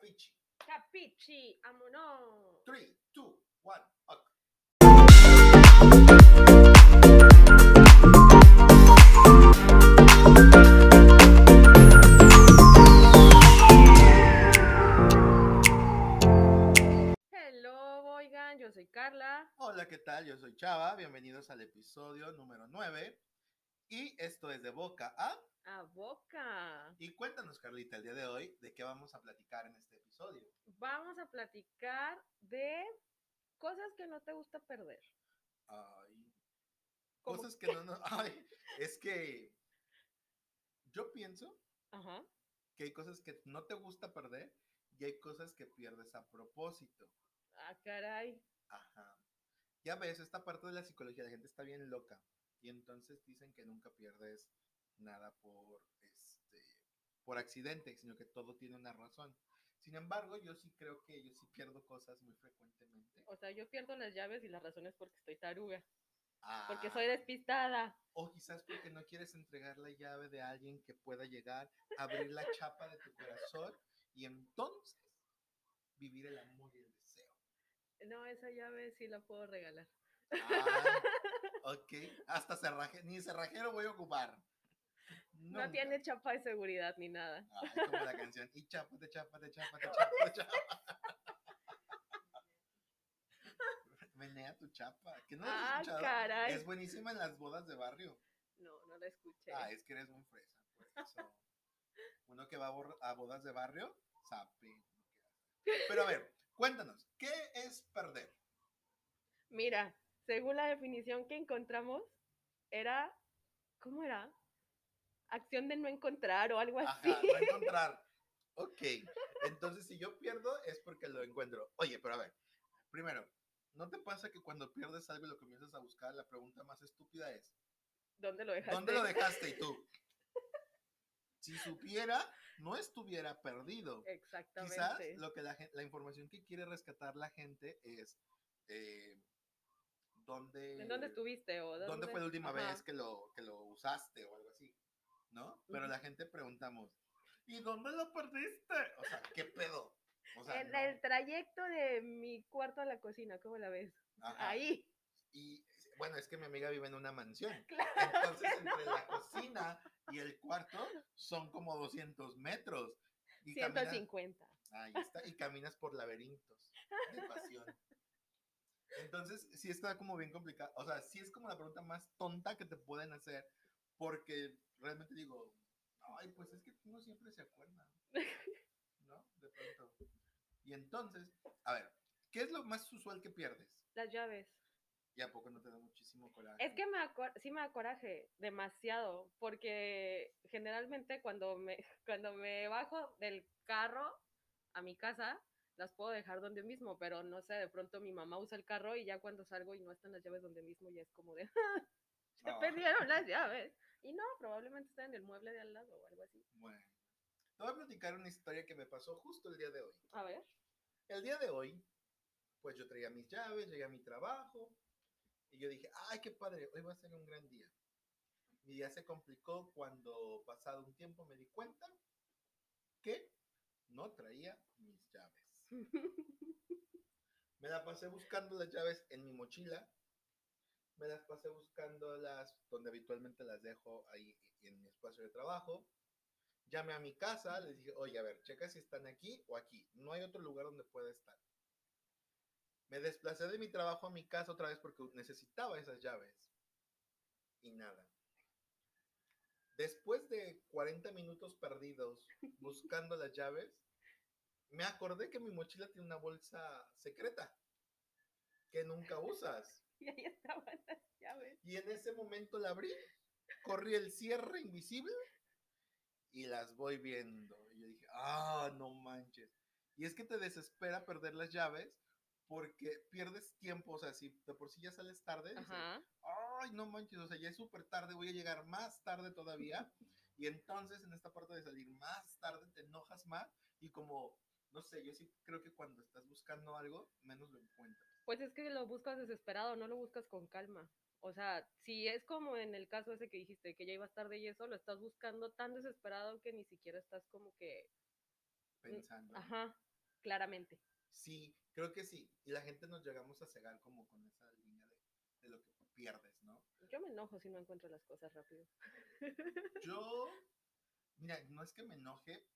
Capichi. Capichi, vámonos. 3, 2, 1, ok. Yo soy Carla. Hola, ¿qué tal? Yo soy Chava. Bienvenidos al episodio número 9. Y esto es de boca a. A boca. Y cuéntanos, Carlita, el día de hoy, de qué vamos a platicar en este episodio. Vamos a platicar de cosas que no te gusta perder. Ay, cosas que no, no. Ay, es que. Yo pienso Ajá. que hay cosas que no te gusta perder y hay cosas que pierdes a propósito. Ah, caray. Ajá. Ya ves, esta parte de la psicología, la gente está bien loca. Y entonces dicen que nunca pierdes nada por este por accidente, sino que todo tiene una razón. Sin embargo, yo sí creo que yo sí pierdo cosas muy frecuentemente. O sea, yo pierdo las llaves y la razón es porque estoy taruga. Porque soy Ah, despistada. O quizás porque no quieres entregar la llave de alguien que pueda llegar, abrir la chapa de tu corazón y entonces vivir el amor y el deseo. No, esa llave sí la puedo regalar. Ah, ok, hasta cerraje, ni cerrajero voy a ocupar. No tiene chapa de seguridad ni nada. Ay, como la canción. Y chápate, chápate, chápate, chápate, chapa. Menea tu chapa. ¿Que no la has Ah, escuchado? caray. Es buenísima en las bodas de barrio. No, no la escuché. Ah, es que eres muy fresa. Por eso. Uno que va a, a bodas de barrio, sabe. Pero a ver, cuéntanos, ¿qué es perder? Mira, según la definición que encontramos, era, ¿cómo era? Acción de no encontrar o algo así. Ajá, no encontrar. Ok, entonces si yo pierdo es porque lo encuentro. Oye, pero a ver, primero, ¿no te pasa que cuando pierdes algo y lo comienzas a buscar, la pregunta más estúpida es, ¿Dónde lo dejaste? ¿dónde lo dejaste? Y tú, si supiera, no estuviera perdido. Exactamente. Quizás lo que la, información que quiere rescatar la gente es eh, dónde, ¿En dónde estuviste? O dónde dónde, fue la última Ajá. vez que lo, que lo usaste o algo así, ¿no? Pero la gente preguntamos, ¿y dónde lo perdiste? O sea, ¿qué pedo? O sea, En no. el trayecto de mi cuarto a la cocina, ¿cómo la ves? Ajá. Ahí. Y bueno, es que mi amiga vive en una mansión. Claro. Entonces, entre la cocina y el cuarto son como 200 metros. Y caminas- 150. Ahí está, y caminas por laberintos de pasión. Entonces, sí está como bien complicado. O sea, sí es como la pregunta más tonta que te pueden hacer, porque realmente digo, ay, pues es que uno siempre se acuerda, ¿no? De pronto. Y entonces, a ver, ¿qué es lo más usual que pierdes? Las llaves. Y a poco no te da muchísimo coraje. Es que me acor- sí me da coraje, demasiado, porque generalmente cuando me, cuando me bajo del carro a mi casa, las puedo dejar donde mismo, pero no sé, de pronto mi mamá usa el carro y ya cuando salgo y no están las llaves donde mismo, ya es como de, se Ah. perdieron las llaves. Y no, probablemente están en el mueble de al lado o algo así. Bueno, te voy a platicar una historia que me pasó justo el día de hoy. A ver. El día de hoy, pues yo traía mis llaves, llegué a mi trabajo y yo dije, ay, qué padre, hoy va a ser un gran día. Mi día se complicó cuando pasado un tiempo me di cuenta que no traía. Me la pasé buscando las llaves en mi mochila, me las pasé buscándolas donde habitualmente las dejo ahí en mi espacio de trabajo. Llamé a mi casa, les dije, oye, a ver, checa si están aquí o aquí. No hay otro lugar donde pueda estar. Me desplacé de mi trabajo a mi casa otra vez porque necesitaba esas llaves. Y nada. Después de 40 minutos perdidos buscando las llaves, me acordé que mi mochila tiene una bolsa secreta que nunca usas. Y ahí estaban las llaves. Y en ese momento la abrí, corrí el cierre invisible y las voy viendo. Y yo dije, ah, no manches. Y es que te desespera perder las llaves porque pierdes tiempo. O sea, si de por sí ya sales tarde, dices, ay, no manches, o sea, ya es súper tarde, voy a llegar más tarde todavía. Y entonces en esta parte de salir más tarde te enojas más y como, no sé, yo sí creo que cuando estás buscando algo, menos lo encuentras. Pues es que lo buscas desesperado, no lo buscas con calma. O sea, si es como en el caso ese que dijiste, que ya ibas tarde y eso, lo estás buscando tan desesperado que ni siquiera estás como que... Pensando. Ajá. claramente. Sí, creo que sí. Y la gente nos llegamos a cegar como con esa línea de, de lo que pierdes, ¿no? Yo me enojo si no encuentro las cosas rápido. Yo, mira, no es que me enoje,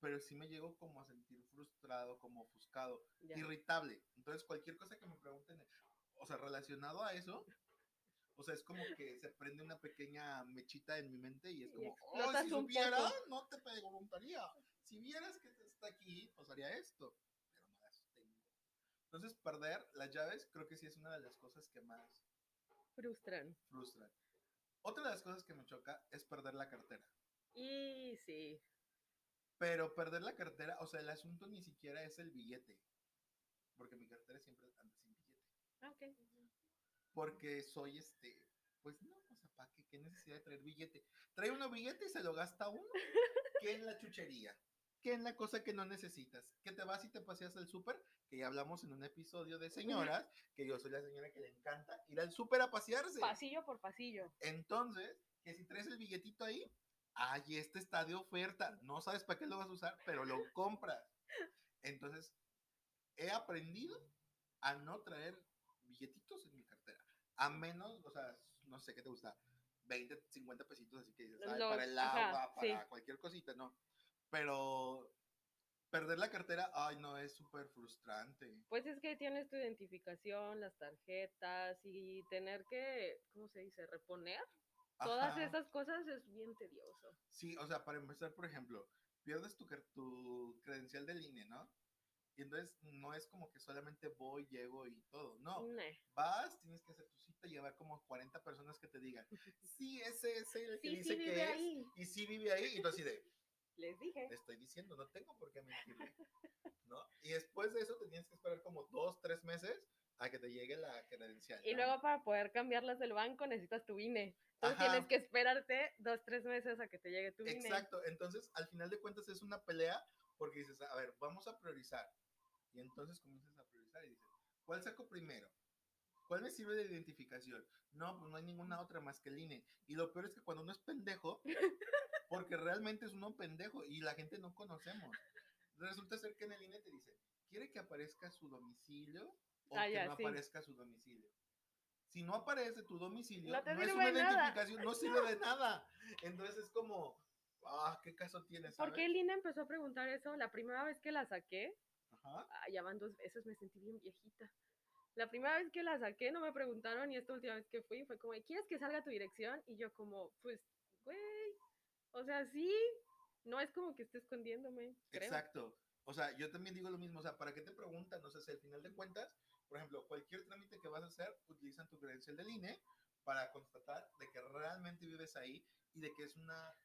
pero sí me llego como a sentir frustrado, como ofuscado, Ya. irritable. Entonces, cualquier cosa que me pregunten, o sea, relacionado a eso, o sea, es como que se prende una pequeña mechita en mi mente y es Y como, oh, explotas si supiera, poco". no te preguntaría. Si vieras que está aquí, pues haría esto, pero no las tengo. Entonces, perder las llaves creo que sí es una de las cosas que más Frustran. frustran. Otra de las cosas que me choca es perder la cartera. Y sí. Pero perder la cartera, o sea, el asunto ni siquiera es el billete. Porque mi cartera siempre anda sin billete. Ah, ok. Porque soy este, pues no, o sea, ¿para qué? ¿Qué necesidad de traer billete? Trae uno billete y se lo gasta uno. que en la chuchería? que en la cosa que no necesitas? Que te vas y te paseas al súper, que ya hablamos en un episodio de señoras, que yo soy la señora que le encanta ir al súper a pasearse. Pasillo por pasillo. Entonces, que si traes el billetito ahí, ay, este está de oferta. No sabes para qué lo vas a usar, pero lo compras. Entonces, he aprendido a no traer billetitos en mi cartera. A menos, o sea, no sé qué te gusta, 20, 50 pesitos, así que dices, ay, para el ajá, agua, para sí. cualquier cosita, no. Pero perder la cartera, ay, no, es súper frustrante. Pues es que tienes tu identificación, las tarjetas y tener que, ¿cómo se dice? Reponer. Todas Ajá. esas cosas es bien tedioso. Sí, o sea, para empezar, por ejemplo, pierdes tu, tu credencial del INE, ¿no? Y entonces no es como que solamente voy, llego y todo, no. Vas, tienes que hacer tu cita y llevar como 40 personas que te digan, sí, ese es el que Sí, dice sí, que es, ahí. y sí vive ahí, y tú así de, Les dije. le estoy diciendo, no tengo por qué mentirle, ¿no? Y después de eso te tienes que esperar como dos, tres meses a que te llegue la credencial. Y ¿no? luego para poder cambiarlas del banco necesitas tu INE. Entonces Ajá. tienes que esperarte dos, tres meses a que te llegue tu INE. Exacto, entonces al final de cuentas es una pelea porque dices, a ver, vamos a priorizar. Y entonces comienzas a priorizar y dices, ¿cuál saco primero? ¿Cuál me sirve de identificación? No, pues no hay ninguna otra más que el INE. Y lo peor es que cuando uno es pendejo, porque realmente es uno pendejo y la gente no conocemos. Resulta ser que en el INE te dice, ¿quiere que aparezca su domicilio o Ah, que ya, no sí. aparezca su domicilio? Si no aparece tu domicilio, No es una nada. identificación, no sirve de nada. Entonces es como, ah, ¿qué caso tiene? ¿Por qué INE empezó a preguntar eso? La primera vez que la saqué, Ajá. ah, ya van dos veces, me sentí bien viejita. La primera vez que la saqué no me preguntaron y esta última vez que fui fue como, ¿quieres que salga tu dirección? Y yo como, pues, güey, o sea, sí, no es como que esté escondiéndome, creo. Exacto. O sea, yo también digo lo mismo. O sea, ¿para qué te preguntan? O sea, si al final de cuentas, por ejemplo, cualquier trámite que vas a hacer, utilizan tu credencial del INE para constatar de que realmente vives ahí y de que es una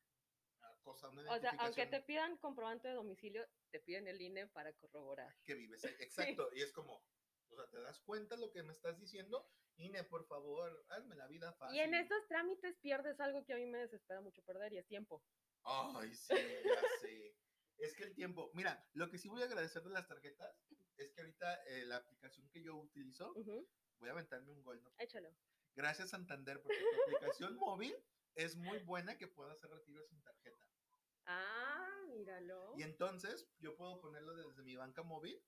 cosa, una O sea, aunque te pidan comprobante de domicilio, te piden el INE para corroborar. que vives ahí. Exacto. Y es como, o sea, ¿te das cuenta lo que me estás diciendo? INE, por favor, hazme la vida fácil. Y en estos trámites pierdes algo que a mí me desespera mucho perder y es tiempo. Ay, sí, ya sé. Es que el tiempo, mira, lo que sí voy a agradecer de las tarjetas es que ahorita eh, la aplicación que yo utilizo, voy a aventarme un gol, ¿no? Échalo. Gracias Santander, porque tu aplicación móvil es muy buena que pueda hacer retiros sin tarjeta. Ah, míralo. Y entonces yo puedo ponerlo desde mi banca móvil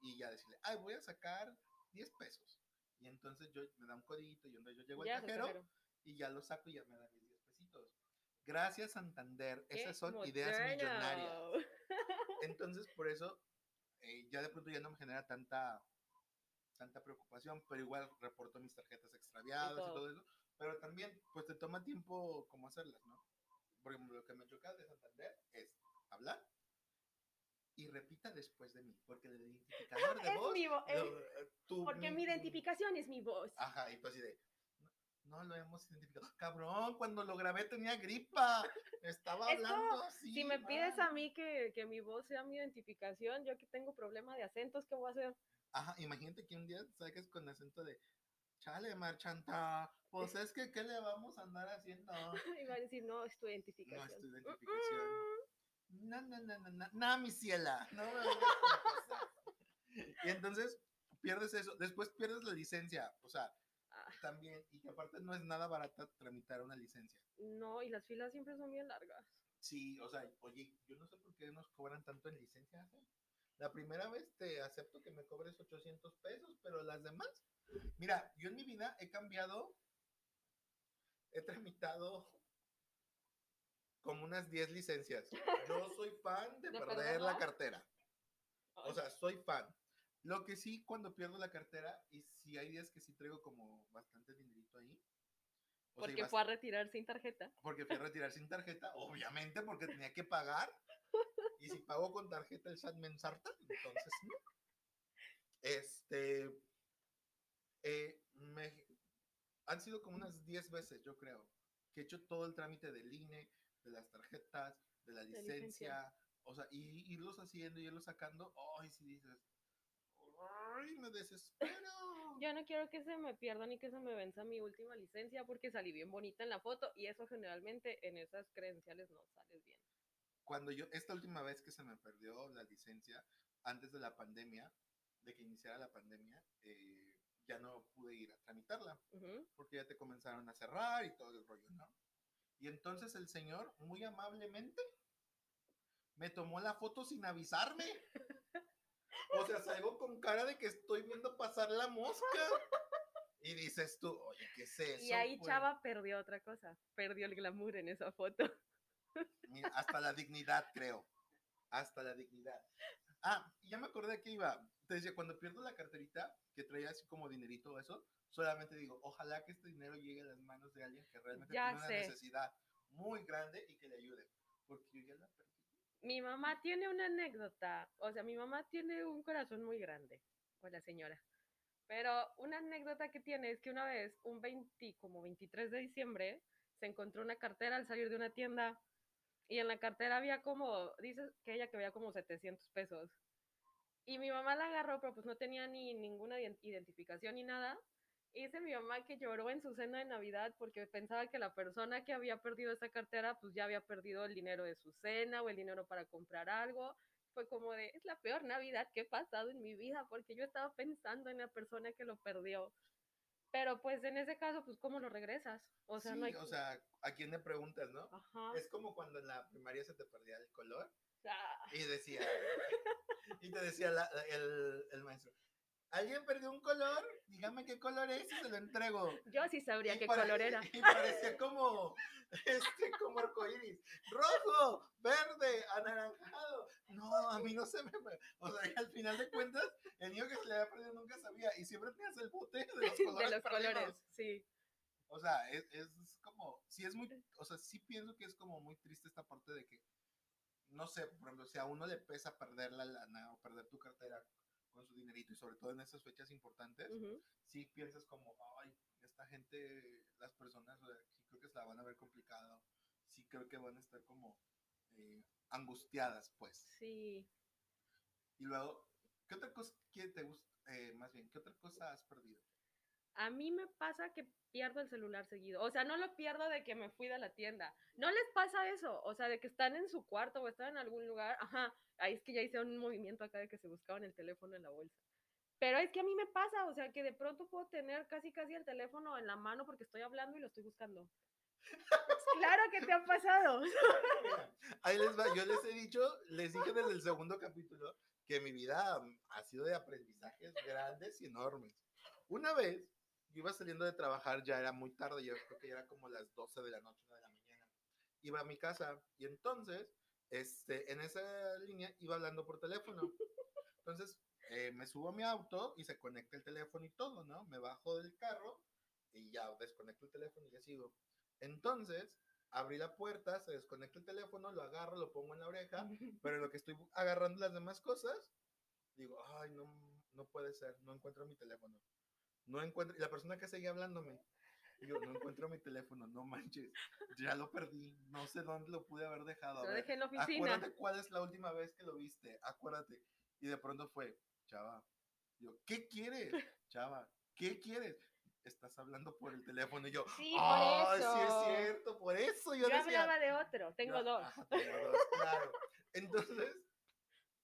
y ya decirle, ay, voy a sacar 10 pesos. Y entonces yo me da un codito y yo llego Ya, al cajero y ya lo saco y ya me da mis 10 pesitos. Gracias Santander, esas son ideas millonarias. Entonces, por eso, eh, ya de pronto ya no me genera tanta, tanta preocupación, pero igual reporto mis tarjetas extraviadas y todo. todo eso. Pero también, pues te toma tiempo como hacerlas, ¿no? Por ejemplo, lo que me choca de Santander es hablar y repita después de mí, porque el identificador de Es voz. mi vo- es- lo- tu- Porque mi identificación es mi voz. Ajá, y tú así de. No, no lo hemos identificado. Cabrón, cuando lo grabé tenía gripa. Estaba hablando así. si me pides a mí que, que mi voz sea mi identificación, yo que tengo problema de acentos, ¿qué voy a hacer? Ajá, imagínate que un día saques con acento de, chale, marchanta, pues es que, ¿qué le vamos a andar haciendo? Iba a decir, no, es tu No identificación. es tu identificación. No, no, no, no, no, no, mi ciela, no con cosas. Y entonces pierdes eso, después pierdes la licencia, o sea, también, y que aparte no es nada barata tramitar una licencia. no, y las filas siempre son bien largas. Sí, o sea, oye, yo no sé por qué nos cobran tanto en licencia. ¿eh? La primera vez te acepto que me cobres 800 pesos, pero las demás, mira, yo en mi vida he cambiado, he tramitado como unas 10 licencias. Yo soy fan de, ¿De perder la cartera. O sea, soy fan. Lo que sí, cuando pierdo la cartera, y si hay días que sí traigo como bastante dinerito ahí. o Porque fue a retirar sin tarjeta. porque fui a retirar sin tarjeta, obviamente, porque tenía que pagar. Y si pago con tarjeta, el SAT me ensarta, entonces no. Este. eh, me- han sido como unas 10 veces, yo creo, que he hecho todo el trámite del INE, de las tarjetas, de la licencia. licencia, o sea, y irlos haciendo y irlos sacando. Ay, si dices. Ay, me desespero. Yo no quiero que se me pierda ni que se me venza mi última licencia porque salí bien bonita en la foto y eso generalmente en esas credenciales no sales bien. cuando yo, esta última vez que se me perdió la licencia, antes de la pandemia, de que iniciara la pandemia, eh, ya no pude ir a tramitarla, Ujú. porque ya te comenzaron a cerrar y todo el rollo, ¿no? Y entonces el señor, muy amablemente, me tomó la foto sin avisarme. O sea, salgo con cara de que estoy viendo pasar la mosca. Y dices tú, oye, ¿qué es eso? Y ahí pues? Chava perdió otra cosa, perdió el glamour en esa foto. Mira, hasta la dignidad, creo. Hasta la dignidad. Ah, ya me acordé que iba. Decía, cuando pierdo la carterita, que traía así como dinerito o eso, solamente digo, ojalá que este dinero llegue a las manos de alguien que realmente Ya tiene una necesidad muy grande y que le ayude. Porque yo ya la perdí. Mi mamá tiene una anécdota, o sea, mi mamá tiene un corazón muy grande, hola señora. Pero una anécdota que tiene es que una vez, un 20, como 23 de diciembre, se encontró una cartera al salir de una tienda y en la cartera había como, dice que ella que había como 700 pesos. Y mi mamá la agarró, pero pues no tenía ni ninguna ident- identificación ni nada. Y dice mi mamá que lloró en su cena de Navidad porque pensaba que la persona que había perdido esa cartera, pues ya había perdido el dinero de su cena o el dinero para comprar algo. Fue como de, es la peor Navidad que he pasado en mi vida porque yo estaba pensando en la persona que lo perdió. Pero pues en ese caso, pues ¿cómo lo regresas? O sea, sí, no hay... o sea, ¿a quién le preguntas, no? Ajá. Es como cuando en la primaria se te perdía el color Ah, y decía, y te decía la- el, el maestro, ¿alguien perdió un color? Dígame qué color es y se lo entrego. yo sí sabría Y qué color era. Y parecía como, este, como arcoíris. Rojo, verde, anaranjado. No, a mí no se me... O sea, al final de cuentas, el niño que se le había perdido nunca sabía. Y siempre tenías el bote de los colores de los perdidos. colores, sí. O sea, es, es como, sí es muy, o sea, sí pienso que es como muy triste esta parte de que, no sé, por ejemplo, si a uno le pesa perder la lana o perder tu cartera con su dinerito y sobre todo en esas fechas importantes, Ujú. sí piensas como, ay, esta gente, las personas, sí creo que se la van a ver complicado, sí creo que van a estar como eh, angustiadas, pues. Sí. Y luego, ¿qué otra cosa que te gusta, eh, más bien, qué otra cosa has perdido? A mí me pasa que pierdo el celular seguido. O sea, no lo pierdo de que me fui de la tienda. No les pasa eso. O sea, de que están en su cuarto o están en algún lugar. Ajá. Ahí es que ya hice un movimiento acá de que se buscaban el teléfono en la bolsa. Pero es que a mí me pasa. O sea, que de pronto puedo tener casi casi el teléfono en la mano porque estoy hablando y lo estoy buscando. claro que te ha pasado. Ahí les va, yo les he dicho, les dije desde el segundo capítulo que mi vida mm, ha sido de aprendizajes grandes y enormes. Una vez, yo iba saliendo de trabajar, ya era muy tarde, yo creo que ya era como las 12 de la noche, 1 de la mañana. Iba a mi casa y entonces, este, en esa línea iba hablando por teléfono. Entonces, eh, me subo a mi auto y se conecta el teléfono y todo, ¿no? Me bajo del carro y ya desconecto el teléfono y ya sigo. Entonces, abrí la puerta, se desconecta el teléfono, lo agarro, lo pongo en la oreja, pero en lo que estoy agarrando las demás cosas, digo, ay, no, no puede ser, no encuentro mi teléfono. No encuentro, y la persona que seguía hablándome, digo, no encuentro mi teléfono, no manches, ya lo perdí, no sé dónde lo pude haber dejado. Lo dejé en la oficina. Acuérdate cuál es la última vez que lo viste, acuérdate. Y de pronto fue, chava, yo, ¿qué quieres? Chava, ¿qué quieres? Estás hablando por el teléfono y yo, Sí, por ¡ay, sí eso. es cierto! Por eso yo, Yo decía, hablaba de otro. Tengo yo, dos. ajá, tengo dos, claro. Entonces,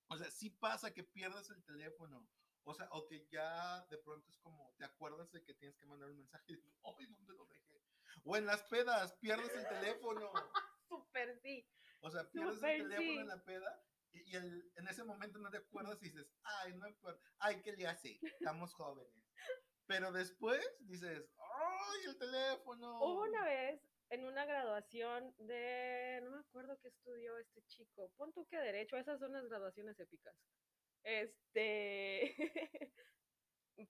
o sea, sí pasa que pierdes el teléfono. O sea, o que ya de pronto es como, te acuerdas de que tienes que mandar un mensaje y dices, ¡ay, dónde lo dejé! O en las pedas, pierdes el teléfono. Súper sí. O sea, pierdes el teléfono sí. en la peda Y, y el- en ese momento no te acuerdas y dices, ay, no me acuerdo, ay, ¿qué le hace? Estamos jóvenes. Pero después dices, ay, el teléfono. Hubo una vez en una graduación de, no me acuerdo qué estudió este chico, pon tú que derecho, esas son las graduaciones épicas. Este,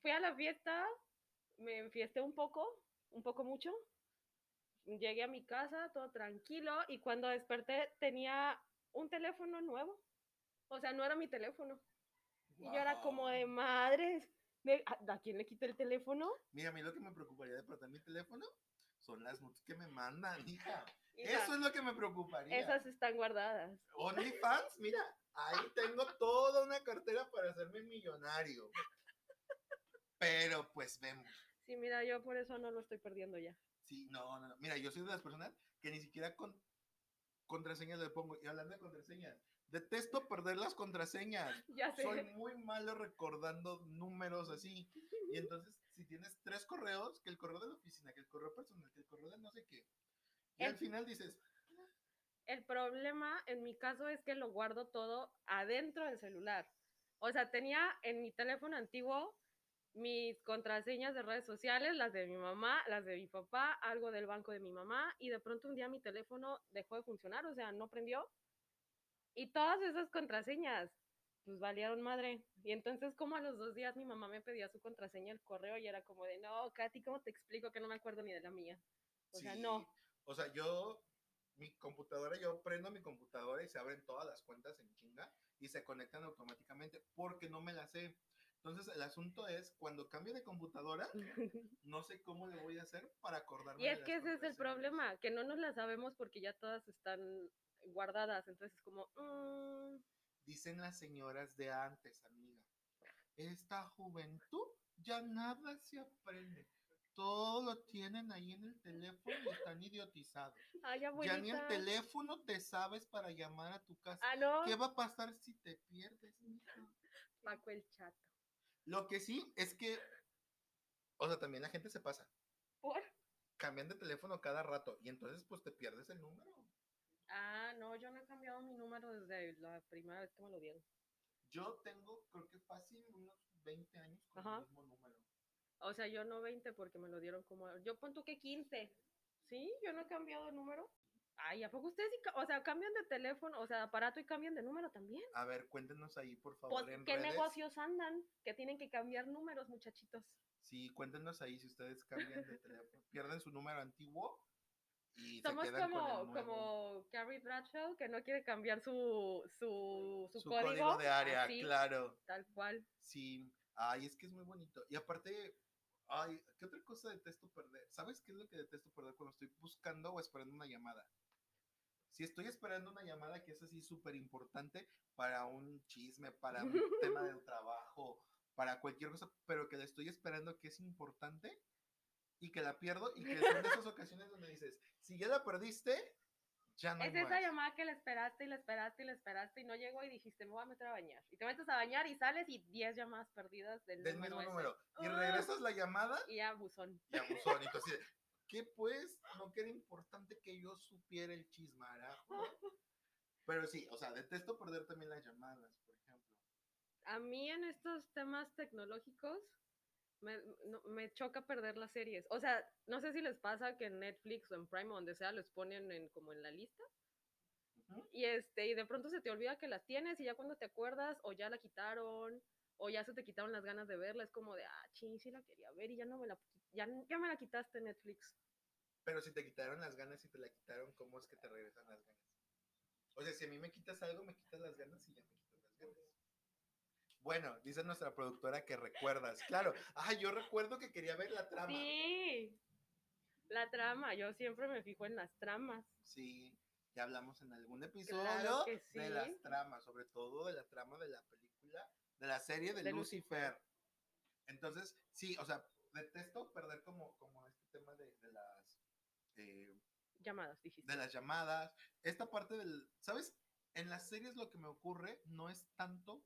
fui a la fiesta, me enfiesté un poco, un poco mucho, llegué a mi casa todo tranquilo y cuando desperté tenía un teléfono nuevo, o sea, no era mi teléfono. Y yo era como de madres, de- ¿a a quién le quité el teléfono? Mira, a mí lo que me preocuparía de perder mi teléfono son las notas que me mandan, hija. Hija, Eso es lo que me preocuparía. esas están guardadas. OnlyFans, mira, ahí tengo toda una cartera para hacerme millonario. Pero pues vemos. Sí, mira, yo por eso no lo estoy perdiendo ya. Sí, no, no, no. Mira, yo soy de las personas que ni siquiera con contraseñas le pongo. Y hablando de contraseñas, detesto perder las contraseñas. Ya sé. Soy muy malo recordando números así. Y entonces, si tienes tres correos, que el correo de la oficina, que el correo personal, que el correo de no sé qué. Y al final dices, El problema en mi caso es que lo guardo todo adentro del celular. O sea, tenía en mi teléfono antiguo mis contraseñas de redes sociales, las de mi mamá, las de mi papá, algo del banco de mi mamá, y de pronto un día mi teléfono dejó de funcionar, o sea, no prendió. Y todas esas contraseñas, pues valieron madre. Y entonces como a los dos días mi mamá me pedía su contraseña del correo y era como de, no, Katy, ¿cómo te explico que no me acuerdo ni de la mía? O sea, Sí, no. O sea, yo, mi computadora, yo prendo mi computadora y se abren todas las cuentas en chinga y se conectan automáticamente porque no me las sé. Entonces, el asunto es, cuando cambie de computadora, no sé cómo le voy a hacer para acordarme. Y es las que ese es el problema, que no nos la sabemos porque ya todas están guardadas. Entonces es como, mm, Dicen las señoras de antes, amiga. Esta juventud ya nada se aprende. Todo lo tienen ahí en el teléfono y están idiotizados. ay, Ya ni el teléfono te sabes para llamar a tu casa. Ah, no, ¿Qué va a pasar si te pierdes, mija? Paco el chato. Lo que sí es que, o sea, también la gente se pasa. ¿Por? Cambian de teléfono cada rato y entonces pues te pierdes el número. Ah, no, yo no he cambiado mi número desde la primera vez que me lo dieron. Yo tengo, creo que fácil, unos 20 años con Ajá. el mismo número. O sea, yo no 20 porque me lo dieron como... Yo pon tú que 15. ¿Sí? Yo no he cambiado de número. Ay, ¿a poco ustedes sí, o sea, cambian de teléfono, o sea, de aparato y cambian de número también? A ver, cuéntenos ahí, por favor, Pues, en ¿qué redes. negocios andan? Que tienen que cambiar números, muchachitos. Sí, cuéntenos ahí si ustedes cambian de teléfono, pierden su número antiguo y Somos se quedan con el como, nuevo. como Carrie Bradshaw, que no quiere cambiar su, su, su, su código. código de área, así, claro. Tal cual. Sí, ay, es que es muy bonito. Y aparte, ay, ¿qué otra cosa detesto perder? ¿Sabes qué es lo que detesto perder cuando estoy buscando o esperando una llamada? Si estoy esperando una llamada que es así súper importante para un chisme, para un tema del trabajo, para cualquier cosa, pero que la estoy esperando que es importante y que la pierdo y que son de esas ocasiones donde dices, si ya la perdiste, ya no hay Es esa más. llamada que la esperaste y la esperaste y la esperaste y no llegó y dijiste, me voy a meter a bañar. Y te metes a bañar y sales y 10 llamadas perdidas del, del número mismo ese. número. Y regresas la llamada Y ya, buzón. y a buzón. Y tú así ¿qué pues? No que era importante que yo supiera el chismarajo. Pero sí, o sea, detesto perder también las llamadas, por ejemplo. A mí en estos temas tecnológicos me, no- me choca perder las series. O sea, no sé si les pasa que en Netflix o en Prime o donde sea los ponen en, como en la lista. Y este, y de pronto se te olvida que las tienes y ya cuando te acuerdas o ya la quitaron o ya se te quitaron las ganas de verla, es como de, ah, ching, sí la quería ver y ya no me la, ya, ya me la quitaste Netflix. Pero si te quitaron las ganas y te la quitaron, ¿cómo es que te regresan las ganas? O sea, si a mí me quitas algo, me quitas las ganas y ya me quitas las ganas. Bueno, dice nuestra productora que recuerdas. Claro, ah, yo recuerdo que quería ver la trama. Sí, la trama, yo siempre me fijo en las tramas. Sí, ya hablamos en algún episodio Claro de las tramas, sobre todo de la trama de la película, de la serie de, De Lucifer. Entonces, sí, o sea, detesto perder como, como este tema de, de las eh, Llamadas, dijiste. de las llamadas. Esta parte del, ¿sabes? En las series lo que me ocurre no es tanto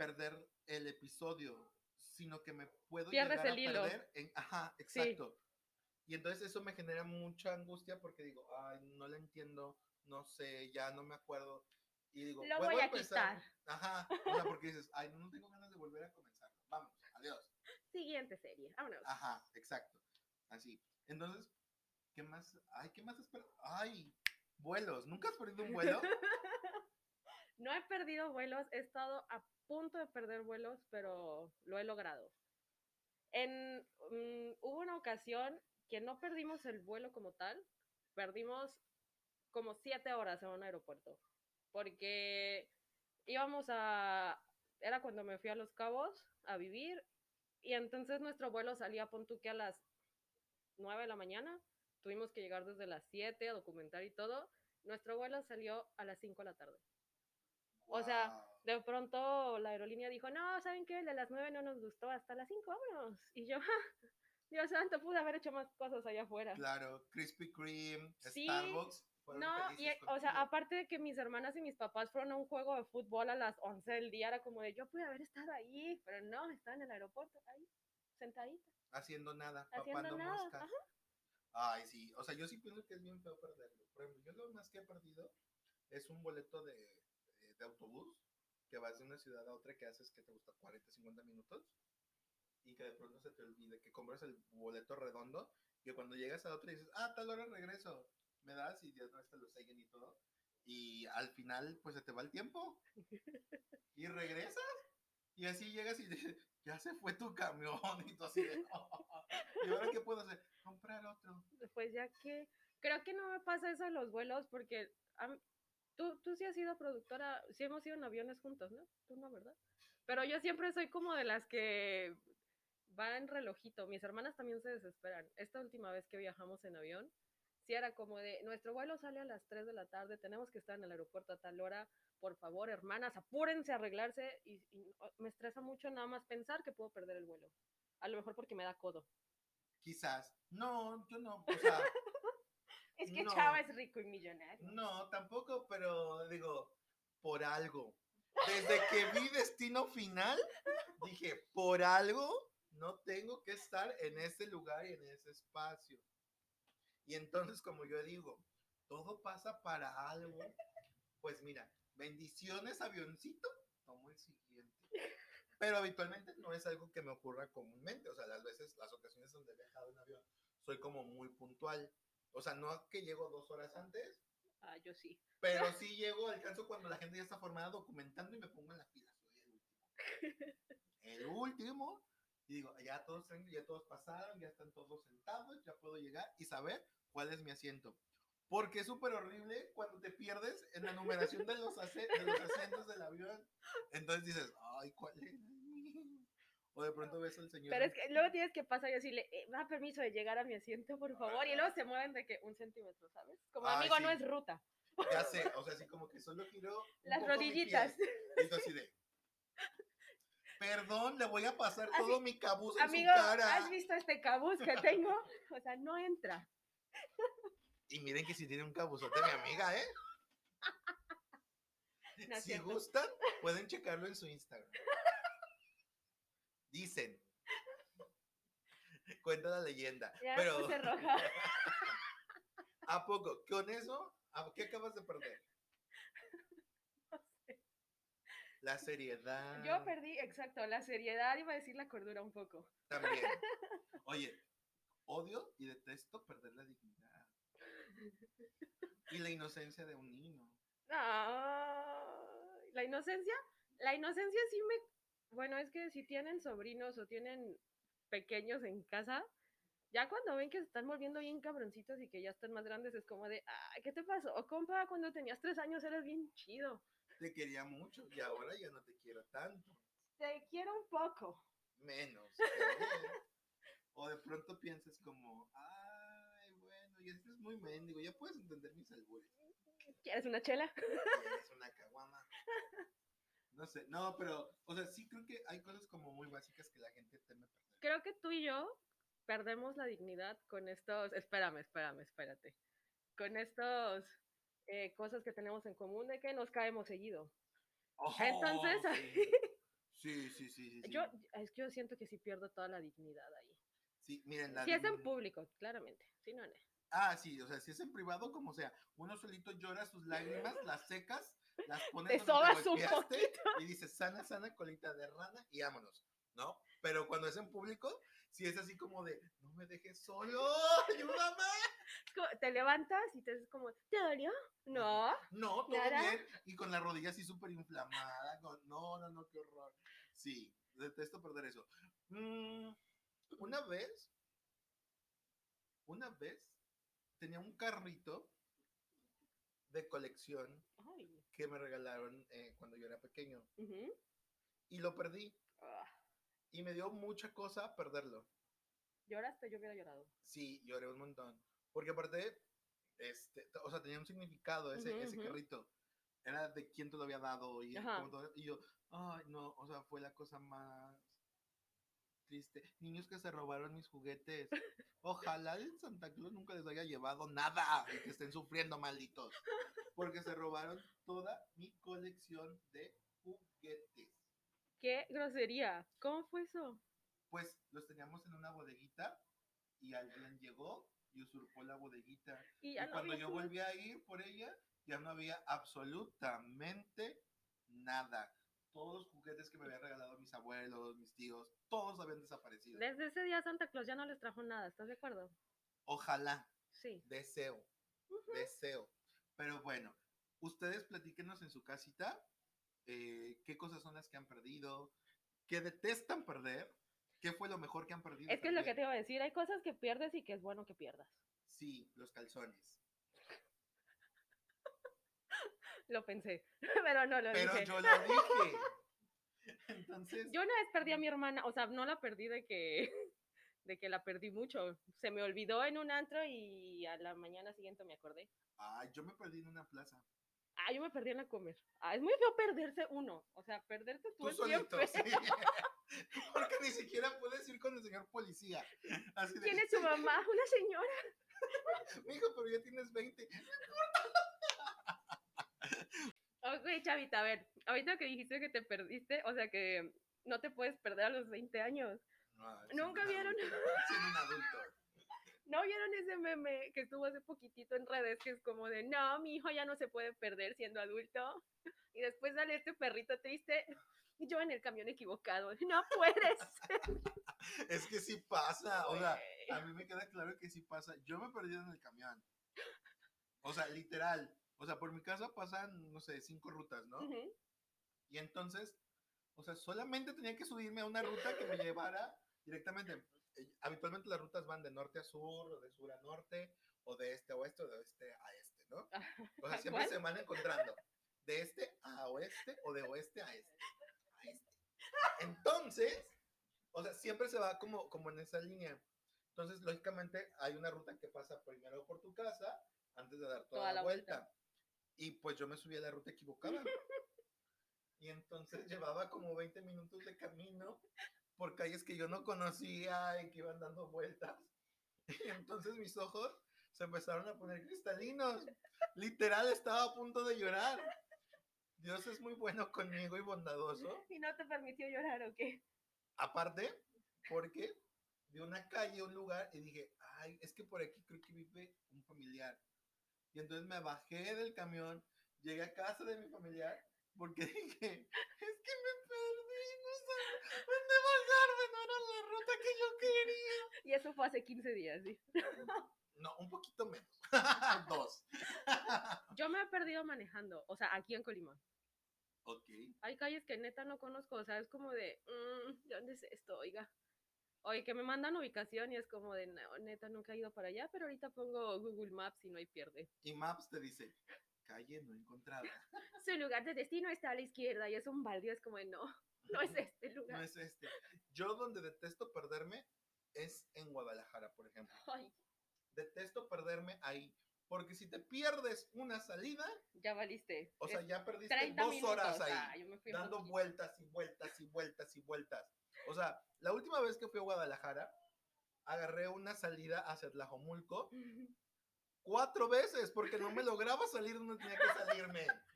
perder el episodio, sino que me puedo Pierdes llegar a hilo. perder en, ajá, Sí. exacto. Y entonces eso me genera mucha angustia porque digo, ay, no la entiendo, no sé, ya no me acuerdo. y digo, Lo "¿Puedo voy a empezar?". quitar. Ajá, o sea, porque dices, ay, no tengo ganas de volver a comenzar. Vamos, adiós. Siguiente serie, vámonos. Ajá, exacto. Así. Entonces, ¿qué más? Ay, ¿qué más esperas? Ay, vuelos. ¿Nunca has perdido un vuelo? No he perdido vuelos, he estado a punto de perder vuelos, pero lo he logrado. En, mm, hubo una ocasión que no perdimos el vuelo como tal, perdimos como siete horas en un aeropuerto, porque íbamos a, era cuando me fui a Los Cabos a vivir, y entonces nuestro vuelo salía, pon tú que a las 9 de la mañana, tuvimos que llegar desde las 7 a documentar y todo, nuestro vuelo salió a las 5 de la tarde. O sea, Guau. De pronto la aerolínea dijo, no, ¿saben qué? El de las 9 no nos gustó, hasta las 5, vámonos. Y yo, Dios santo, pude haber hecho más cosas allá afuera. Claro, Krispy Kreme, Sí, Starbucks. No, y, o sea, aparte de que mis hermanas y mis papás fueron a un juego de fútbol a las 11 del día, era como de, yo pude haber estado ahí, pero no, estaba en el aeropuerto, ahí, sentadita, haciendo nada, haciendo nada. moscas. Ajá. Ay, sí, o sea, yo sí pienso que es bien feo perderlo. Por ejemplo, yo lo más que he perdido es un boleto de, de- de autobús que vas de una ciudad a otra que haces que te gusta 40, 50 minutos y que de pronto se te olvide que compras el boleto redondo y cuando llegas a otra dices, ah, tal hora regreso, me das y ya no te lo siguen y todo. Y al final, pues se te va el tiempo y regresas y así llegas y dices, ya se fue tu camión y tú así de, ¿y ahora qué puedo hacer? Comprar otro. Pues ya que, creo que no me pasa eso en los vuelos, porque am- tú, tú sí has sido productora, sí hemos ido en aviones juntos, ¿no? Tú no, ¿verdad? Pero yo siempre soy como de las que va en relojito. Mis hermanas también se desesperan. Esta última vez que viajamos en avión, sí era como de, nuestro vuelo sale a las 3 de la tarde, tenemos que estar en el aeropuerto a tal hora, por favor, hermanas, apúrense a arreglarse. Y, y, oh, me estresa mucho nada más pensar que puedo perder el vuelo. A lo mejor porque me da codo. Quizás. No, yo no. O sea, Es que No. Chava es rico y millonario. no, tampoco, pero digo, por algo. Desde que vi Destino Final, dije, por algo no tengo que estar en ese lugar y en ese espacio. Y entonces, como yo digo, todo pasa para algo. Pues mira, bendiciones, avioncito, tomo el siguiente. Pero habitualmente no es algo que me ocurra comúnmente. O sea, las veces, las ocasiones donde he viajado en avión, soy como muy puntual. O sea, no que llego dos horas antes, Ah, yo sí. pero sí llego, alcanzo cuando la gente ya está formada documentando y me pongo en la fila. Soy el último. El último. Y digo, ya todos, ya todos pasaron, ya están todos sentados, ya puedo llegar y saber cuál es mi asiento. Porque es súper horrible cuando te pierdes en la numeración de los, de los asientos del avión. Entonces dices, ay, ¿cuál es? El mío?". O de pronto ves al señor. Pero es que luego tienes que pasar y decirle, eh, da permiso de llegar a mi asiento, por favor. Y luego se mueven de que un centímetro, ¿sabes? Como Ay, amigo, no es ruta. Ya sé, o sea, así como que solo giro. un Las rodillitas. Y así de. Perdón, le voy a pasar Así, todo mi cabuz en Amigo, su cara. ¿has visto este cabuz que tengo? O sea, no entra. Y miren que si tiene un cabuzote mi amiga, ¿eh? No si cierto. gustan, pueden checarlo en su Instagram. Dicen. Cuenta la leyenda. Ya pero, roja. ¿a poco? ¿Con eso? ¿A qué acabas de perder? La seriedad. Yo perdí, exacto, la seriedad, iba a decir la cordura un poco. También. Oye, odio y detesto perder la dignidad. Y la inocencia de un niño. Ay, la inocencia, la inocencia sí me, bueno, es que si tienen sobrinos o tienen pequeños en casa, ya cuando ven que se están volviendo bien cabroncitos y que ya están más grandes, es como de, ay, ¿qué te pasó? O compa, cuando tenías tres años eres bien chido. Te quería mucho y ahora ya no te quiero tanto. Te quiero un poco. Menos. O de pronto piensas como, ay, bueno, y este es muy mendigo, ya puedes entender mis albures. ¿Quieres una chela? Es una caguama. No sé, no, pero, o sea, sí creo que hay cosas como muy básicas que la gente teme perder. Creo que tú y yo perdemos la dignidad con estos, espérame, espérame, espérate, con estos eh, cosas que tenemos en común de que nos caemos seguido. Entonces, Oh, sí. Sí, sí, sí, sí, sí. Yo, es que yo siento que sí pierdo toda la dignidad ahí. Sí, miren, la Si es en público, claramente. Si no, no. Ah, sí, o sea, si es en privado, como sea, uno solito llora sus lágrimas, las secas, las pones Te sobas un y dices sana, sana, colita de rana y vámonos, ¿no? Pero cuando es en público, sí es así como de, no me dejes solo, ayúdame. Te levantas y te es como, ¿te dolió? No. No, todo ¿Nada? bien. Y con la rodilla así súper inflamada. con- No, no, no, qué horror. Sí, detesto perder eso. Mm, una vez, una vez, tenía un carrito de colección Ay. Que me regalaron eh, cuando yo era pequeño. ujú. Y lo perdí. Ah, Y me dio mucha cosa perderlo. ¿Lloraste? Yo hubiera llorado. Sí, lloré un montón. Porque aparte, este, o sea, tenía un significado ese, Ujú, ese ujú. carrito. Era de quién te lo había dado y, todo- y yo, ay, no, o sea, fue la cosa más triste. Niños que se robaron mis juguetes. Ojalá el Santa Claus nunca les haya llevado nada y que estén sufriendo, malditos. Porque se robaron toda mi colección de juguetes. ¡Qué grosería! ¿Cómo fue eso? Pues los teníamos en una bodeguita y alguien llegó y usurpó la bodeguita. Y Y cuando yo volví a ir por ella, ya no había absolutamente nada. Todos los juguetes que me habían regalado mis abuelos, mis tíos, todos habían desaparecido. Desde ese día Santa Claus ya no les trajo nada, ¿estás de acuerdo? Ojalá, Sí. deseo, deseo. Pero bueno, ustedes platíquenos en su casita eh, qué cosas son las que han perdido, qué detestan perder, qué fue lo mejor que han perdido. Es que es lo que te iba a decir, hay cosas que pierdes y que es bueno que pierdas. Sí, los calzones. Lo pensé, pero no lo Pero dije. yo lo dije. Entonces, Yo una vez perdí a mi hermana, o sea, no la perdí de que, de que la perdí mucho. Se me olvidó en un antro y a la mañana siguiente me acordé. ay, yo me perdí en una plaza. Ah, yo me perdí en la comer. Ah, es muy feo perderse uno. O sea, perderse tú, Tú es bien solito, feo. sí. Porque ni siquiera puedes ir con el señor policía. Así de, ¿Quién es su mamá? Una señora. Mijo, pero ya tienes 20. Ok, Chavita, a ver, ahorita que dijiste que te perdiste, o sea que no te puedes perder a los 20 años. No, ¿Nunca un vieron? adulto. ¿No vieron ese meme que estuvo hace poquitito en redes que es como de, no, mi hijo ya no se puede perder siendo adulto? Y después sale este perrito triste, y yo en el camión equivocado. No puedes. Es que sí pasa. O sea, a mí me queda claro que sí pasa. Yo me perdí en el camión. O sea, literal. O sea, por mi casa pasan, no sé, cinco rutas, ¿no? Y entonces, o sea, solamente tenía que subirme a una ruta que me llevara directamente. Eh, Habitualmente las rutas van de norte a sur, o de sur a norte, o de este a oeste, o de oeste a este, ¿no? O sea, siempre ¿Cuál? se van encontrando. De este a oeste, o de oeste a este. A este. Entonces, o sea, siempre se va como, como en esa línea. Entonces, lógicamente, hay una ruta que pasa primero por tu casa, antes de dar toda, la, vuelta. Y pues yo me subí a la ruta equivocada. Y entonces llevaba como 20 minutos de camino por calles que yo no conocía y que iban dando vueltas. Y entonces mis ojos se empezaron a poner cristalinos. Literal estaba a punto de llorar. Dios es muy bueno conmigo y bondadoso. ¿Y no te permitió llorar o qué? Aparte, porque vi una calle, un lugar y dije, ay, es que por aquí creo que vive un familiar. Y entonces me bajé del camión, llegué a casa de mi familiar porque dije, es que me perdí, no sé dónde bajarme, no era la ruta que yo quería. Y eso fue hace 15 días, ¿sí? No, un poquito menos. Dos. Yo me he perdido manejando, o sea, aquí en Colima. ok. Hay calles que neta no conozco, o sea, es como de, mm, ¿de dónde es esto? Oiga. Oye, que me mandan ubicación y es como de, no, neta, nunca he ido para allá, pero ahorita pongo Google Maps y no hay pierde. Y Maps te dice, calle no encontrada. Su lugar de destino está a la izquierda y es un baldío, es como de, no, no es este No lugar. es este. Yo donde detesto perderme es en Guadalajara, por ejemplo. Ay, detesto perderme ahí. Porque si te pierdes una salida, ya valiste. o sea, ya perdiste 30 dos minutos, horas ahí, ah, dando poquito. vueltas y vueltas y vueltas y vueltas. O sea, la última vez que fui a Guadalajara, agarré una salida hacia Tlajomulco cuatro veces porque no me lograba salir donde tenía que salirme.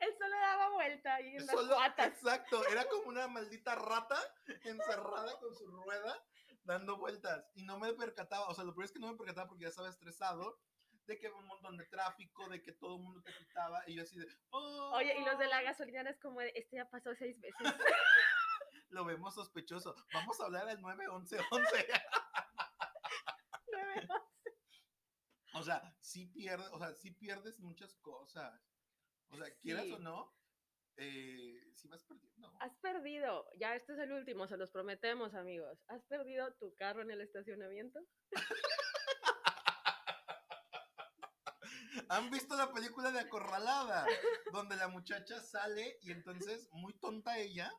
Él solo daba vuelta y en las Solo, patas. exacto, era como una maldita rata encerrada con su rueda dando vueltas y no me percataba, o sea, lo peor es que no me percataba porque ya estaba estresado de que un montón de tráfico, de que todo el mundo te quitaba, y yo así de, "Oh". Oye, y los de la gasolinera es como, de, este ya pasó seis veces. Lo vemos sospechoso. Vamos a hablar al 91111. O sea, sí pierdes, o sea, sí pierdes muchas cosas. O sea, quieras Sí. o no, eh, sí vas perdiendo. Has perdido, ya este es el último, se los prometemos, amigos. ¿Has perdido tu carro en el estacionamiento? ¿Han visto la película de Acorralada? Donde la muchacha sale y entonces, muy tonta ella,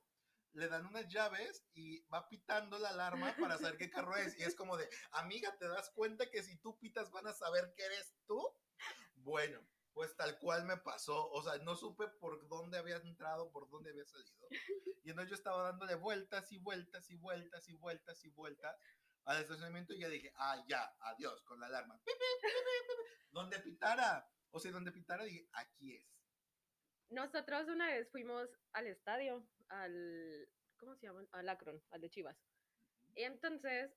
le dan unas llaves y va pitando la alarma para saber qué carro es. Y es como de, amiga, ¿te das cuenta que si tú pitas van a saber que eres tú? Bueno, pues tal cual me pasó. O sea, no supe por dónde había entrado, por dónde había salido. Y entonces yo estaba dándole vueltas y vueltas y vueltas y vueltas y vueltas al estacionamiento y ya dije, ah, ya, adiós, con la alarma. Donde pitara. O sea, donde pitara dije, aquí es. Nosotros una vez fuimos al estadio, al, ¿cómo se llama? Al Akron, al de Chivas. Y entonces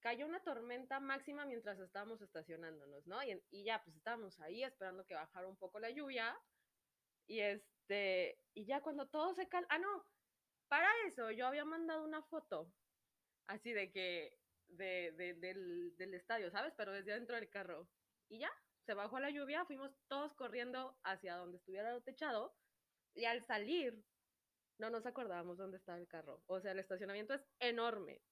cayó una tormenta máxima mientras estábamos estacionándonos, ¿no? Y, ya, pues estábamos ahí esperando que bajara un poco la lluvia. Y este, y ya cuando todo se cal... Ah, no, para eso yo había mandado una foto, así de que, de, de- del, del estadio, ¿sabes? Pero desde adentro del carro. Y ya, se bajó la lluvia, fuimos todos corriendo hacia donde estuviera el techado. Y al salir, no nos acordábamos dónde estaba el carro. O sea, el estacionamiento es enorme.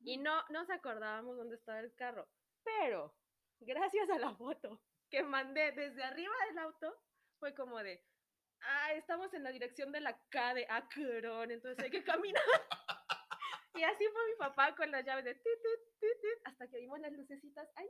Y no nos acordábamos dónde estaba el carro. Pero, gracias a la foto que mandé desde arriba del auto, fue como de, ah, estamos en la dirección de la K de Akron, entonces hay que caminar. y así fue mi papá con las llaves de tit, tit, tit, tit, hasta que vimos las lucecitas allá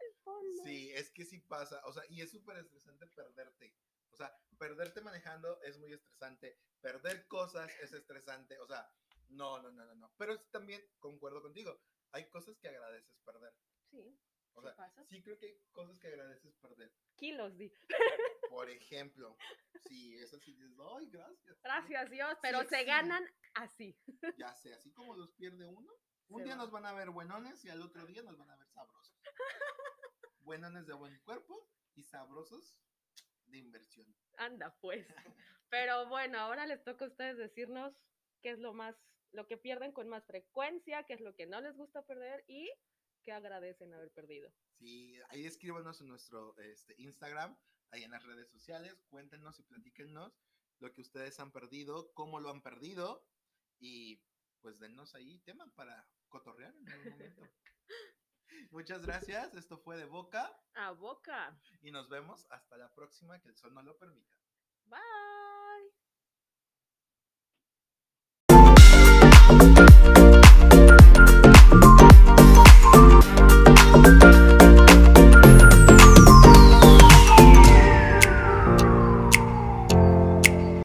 al fondo. Sí, es que sí pasa. O sea, y es súper estresante perderte. O sea, perderte manejando es muy estresante. Perder cosas es estresante. O sea, no, no, no, no, no. Pero también concuerdo contigo. Hay cosas que agradeces perder. Sí, O sea, pasa. sí creo que hay cosas que agradeces perder. Kilos, di. Por ejemplo, sí, eso sí dices, ay, gracias. Gracias Dios, pero se ganan así. Ya sé, así como los pierde uno, un Se día va. nos van a ver buenones y al otro día nos van a ver sabrosos. buenones de buen cuerpo y sabrosos de inversión. Anda, pues. Pero bueno, ahora les toca a ustedes decirnos qué es lo más, lo que pierden con más frecuencia, qué es lo que no les gusta perder y qué agradecen haber perdido. Sí, ahí escríbanos en nuestro este, Instagram, ahí en las redes sociales, cuéntenos y platíquenos lo que ustedes han perdido, cómo lo han perdido y pues denos ahí tema para cotorrear en algún momento. Muchas gracias, esto fue de Boca A boca. y nos vemos hasta la próxima, que el sol no lo permita.